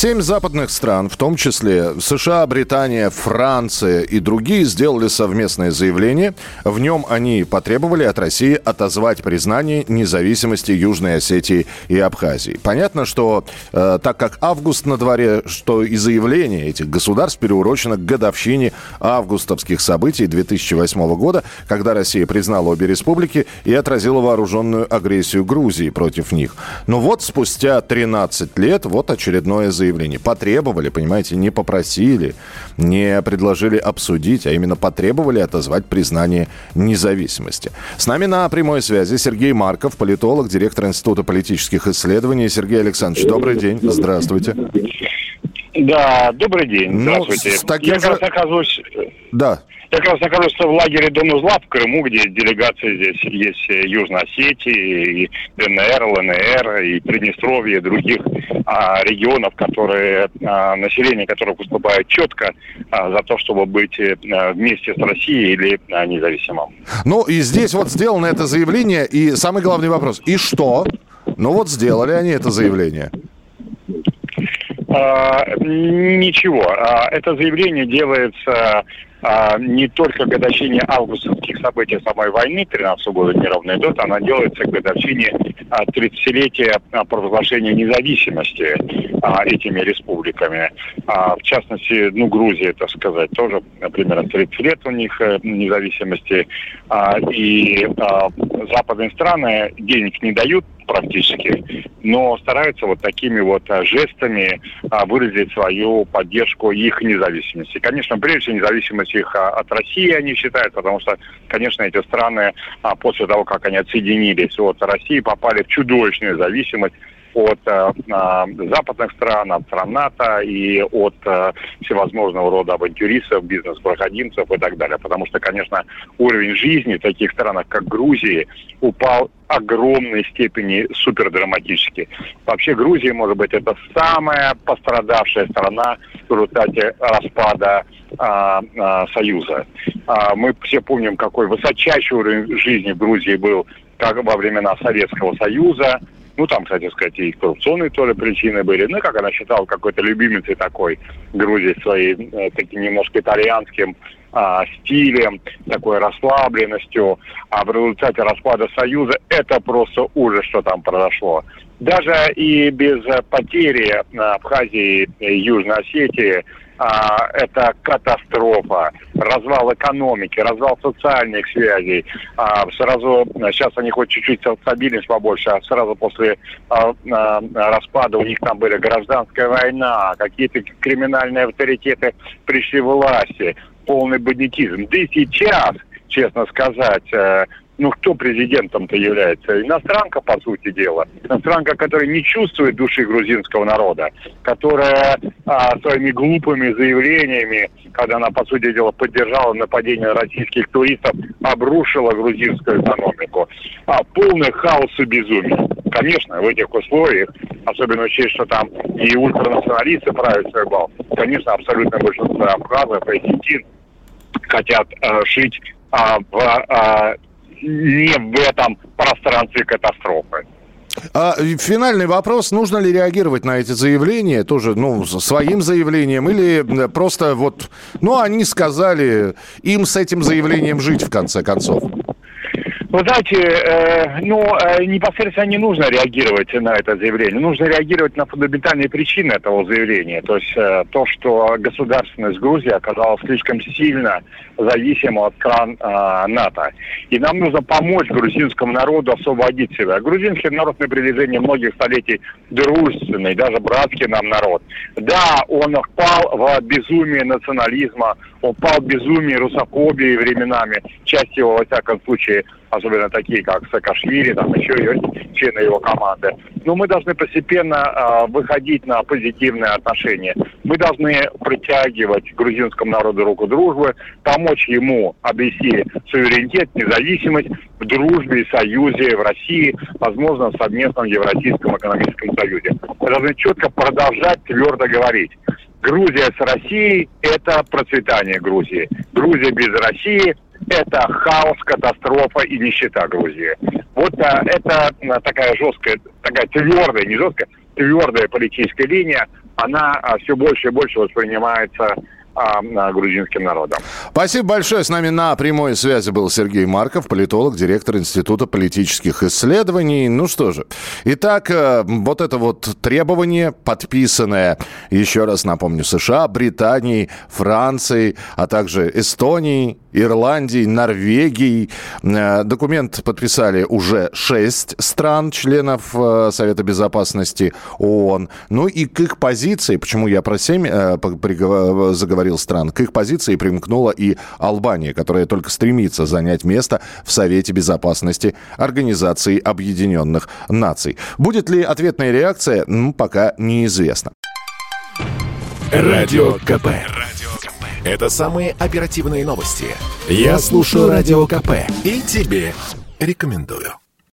Семь западных стран, в том числе США, Британия, Франция и другие, сделали совместное заявление. В нем они потребовали от России отозвать признание независимости Южной Осетии и Абхазии. Понятно, что э, так как август на дворе, что и заявление этих государств переурочено к годовщине августовских событий 2008 года, когда Россия признала обе республики и отразила вооруженную агрессию Грузии против них. Но вот спустя 13 лет вот очередное заявление. Потребовали, понимаете, не попросили, не предложили обсудить, а именно потребовали отозвать признание независимости. С нами на прямой связи Сергей Марков, политолог, директор Института политических исследований. Сергей Александрович, добрый день. Здравствуйте. Да, добрый день. Ну, Здравствуйте. Ну, с таким Я же... как раз оказываюсь... Да. Я как раз нахожусь в лагере Дом узла в Крыму, где делегации здесь есть Южной Осетии, и ДНР, ЛНР, и Приднестровье, и других а, регионов, которые, а, население которых выступает четко а, за то, чтобы быть а, вместе с Россией или а, независимым. Ну и здесь вот сделано это заявление, и самый главный вопрос, и что? Ну вот сделали они это заявление. А, ничего. А, это заявление делается а, не только годовщине августовских событий самой войны 13 года неровной дот, она делается к годовщине 30-летия провозглашения независимости этими республиками. В частности, ну, Грузия, так сказать, тоже примерно 30 лет у них э, независимости. И западные страны денег не дают практически, но стараются вот такими вот а, жестами а, выразить свою поддержку их независимости. Конечно, прежде всего независимость их а, от России они считают, потому что, конечно, эти страны после того, как они отсоединились от России, попали в чудовищную зависимость от э, западных стран, от стран НАТО и от э, всевозможного рода авантюристов, бизнес-проходимцев и так далее. Потому что, конечно, уровень жизни в таких странах, как Грузии, упал огромной степени супердраматически. Вообще Грузия, может быть, это самая пострадавшая страна в результате распада а, а, Союза. А, мы все помним, какой высочайший уровень жизни в Грузии был как во времена Советского Союза, ну, там, кстати сказать, и коррупционные тоже причины были. Ну, как она считала, какой-то любимицей такой Грузии своей, э, таким немножко итальянским а, стилем, такой расслабленностью. А в результате распада Союза это просто ужас, что там произошло. Даже и без потери Абхазии и Южной Осетии а, это катастрофа, развал экономики, развал социальных связей. А, сразу, сейчас они хоть чуть-чуть стабильность побольше, а сразу после а, а, распада у них там были гражданская война, какие-то криминальные авторитеты пришли власти, полный бандитизм. Да и сейчас, честно сказать, э, ну, кто президентом-то является? Иностранка, по сути дела. Иностранка, которая не чувствует души грузинского народа, которая а, своими глупыми заявлениями, когда она, по сути дела, поддержала нападение российских туристов, обрушила грузинскую экономику. А, полный хаос и безумие. Конечно, в этих условиях, особенно учесть, что там и ультранационалисты правят свой бал, конечно, абсолютно большинство абхазов и хотят э, жить а, в а, не в этом пространстве катастрофы. А, финальный вопрос. Нужно ли реагировать на эти заявления тоже, ну, своим заявлением или просто вот, ну, они сказали, им с этим заявлением жить в конце концов? Вы знаете, э, ну, э, непосредственно не нужно реагировать на это заявление. Нужно реагировать на фундаментальные причины этого заявления. То есть э, то, что государственность Грузии оказалась слишком сильно зависима от стран э, НАТО. И нам нужно помочь грузинскому народу освободить себя. Грузинский народ на протяжении многих столетий дружественный, даже братский нам народ. Да, он впал в безумие национализма, он впал в безумие русофобии временами, часть его, во всяком случае, особенно такие, как Саакашвили, там еще есть члены его команды. Но мы должны постепенно э, выходить на позитивные отношения. Мы должны притягивать грузинскому народу руку дружбы, помочь ему обрести суверенитет, независимость в дружбе и союзе в России, возможно, в совместном Евразийском экономическом союзе. Мы должны четко продолжать твердо говорить. Грузия с Россией – это процветание Грузии. Грузия без России – это хаос, катастрофа и нищета Грузии. Вот а, это а, такая жесткая, такая твердая, не жесткая, твердая политическая линия, она а, все больше и больше воспринимается а, грузинским народом. Спасибо большое. С нами на прямой связи был Сергей Марков, политолог, директор Института политических исследований. Ну что же, итак, э, вот это вот требование, подписанное, еще раз напомню, США, Британией, Францией, а также Эстонией, Ирландией, Норвегией. Э, документ подписали уже шесть стран, членов э, Совета Безопасности ООН. Ну и к их позиции, почему я про семь заговорил, говорил стран. К их позиции примкнула и Албания, которая только стремится занять место в Совете Безопасности Организации Объединенных Наций. Будет ли ответная реакция, ну, пока неизвестно. Радио КП. Это самые оперативные новости. Я слушаю Радио КП и тебе рекомендую.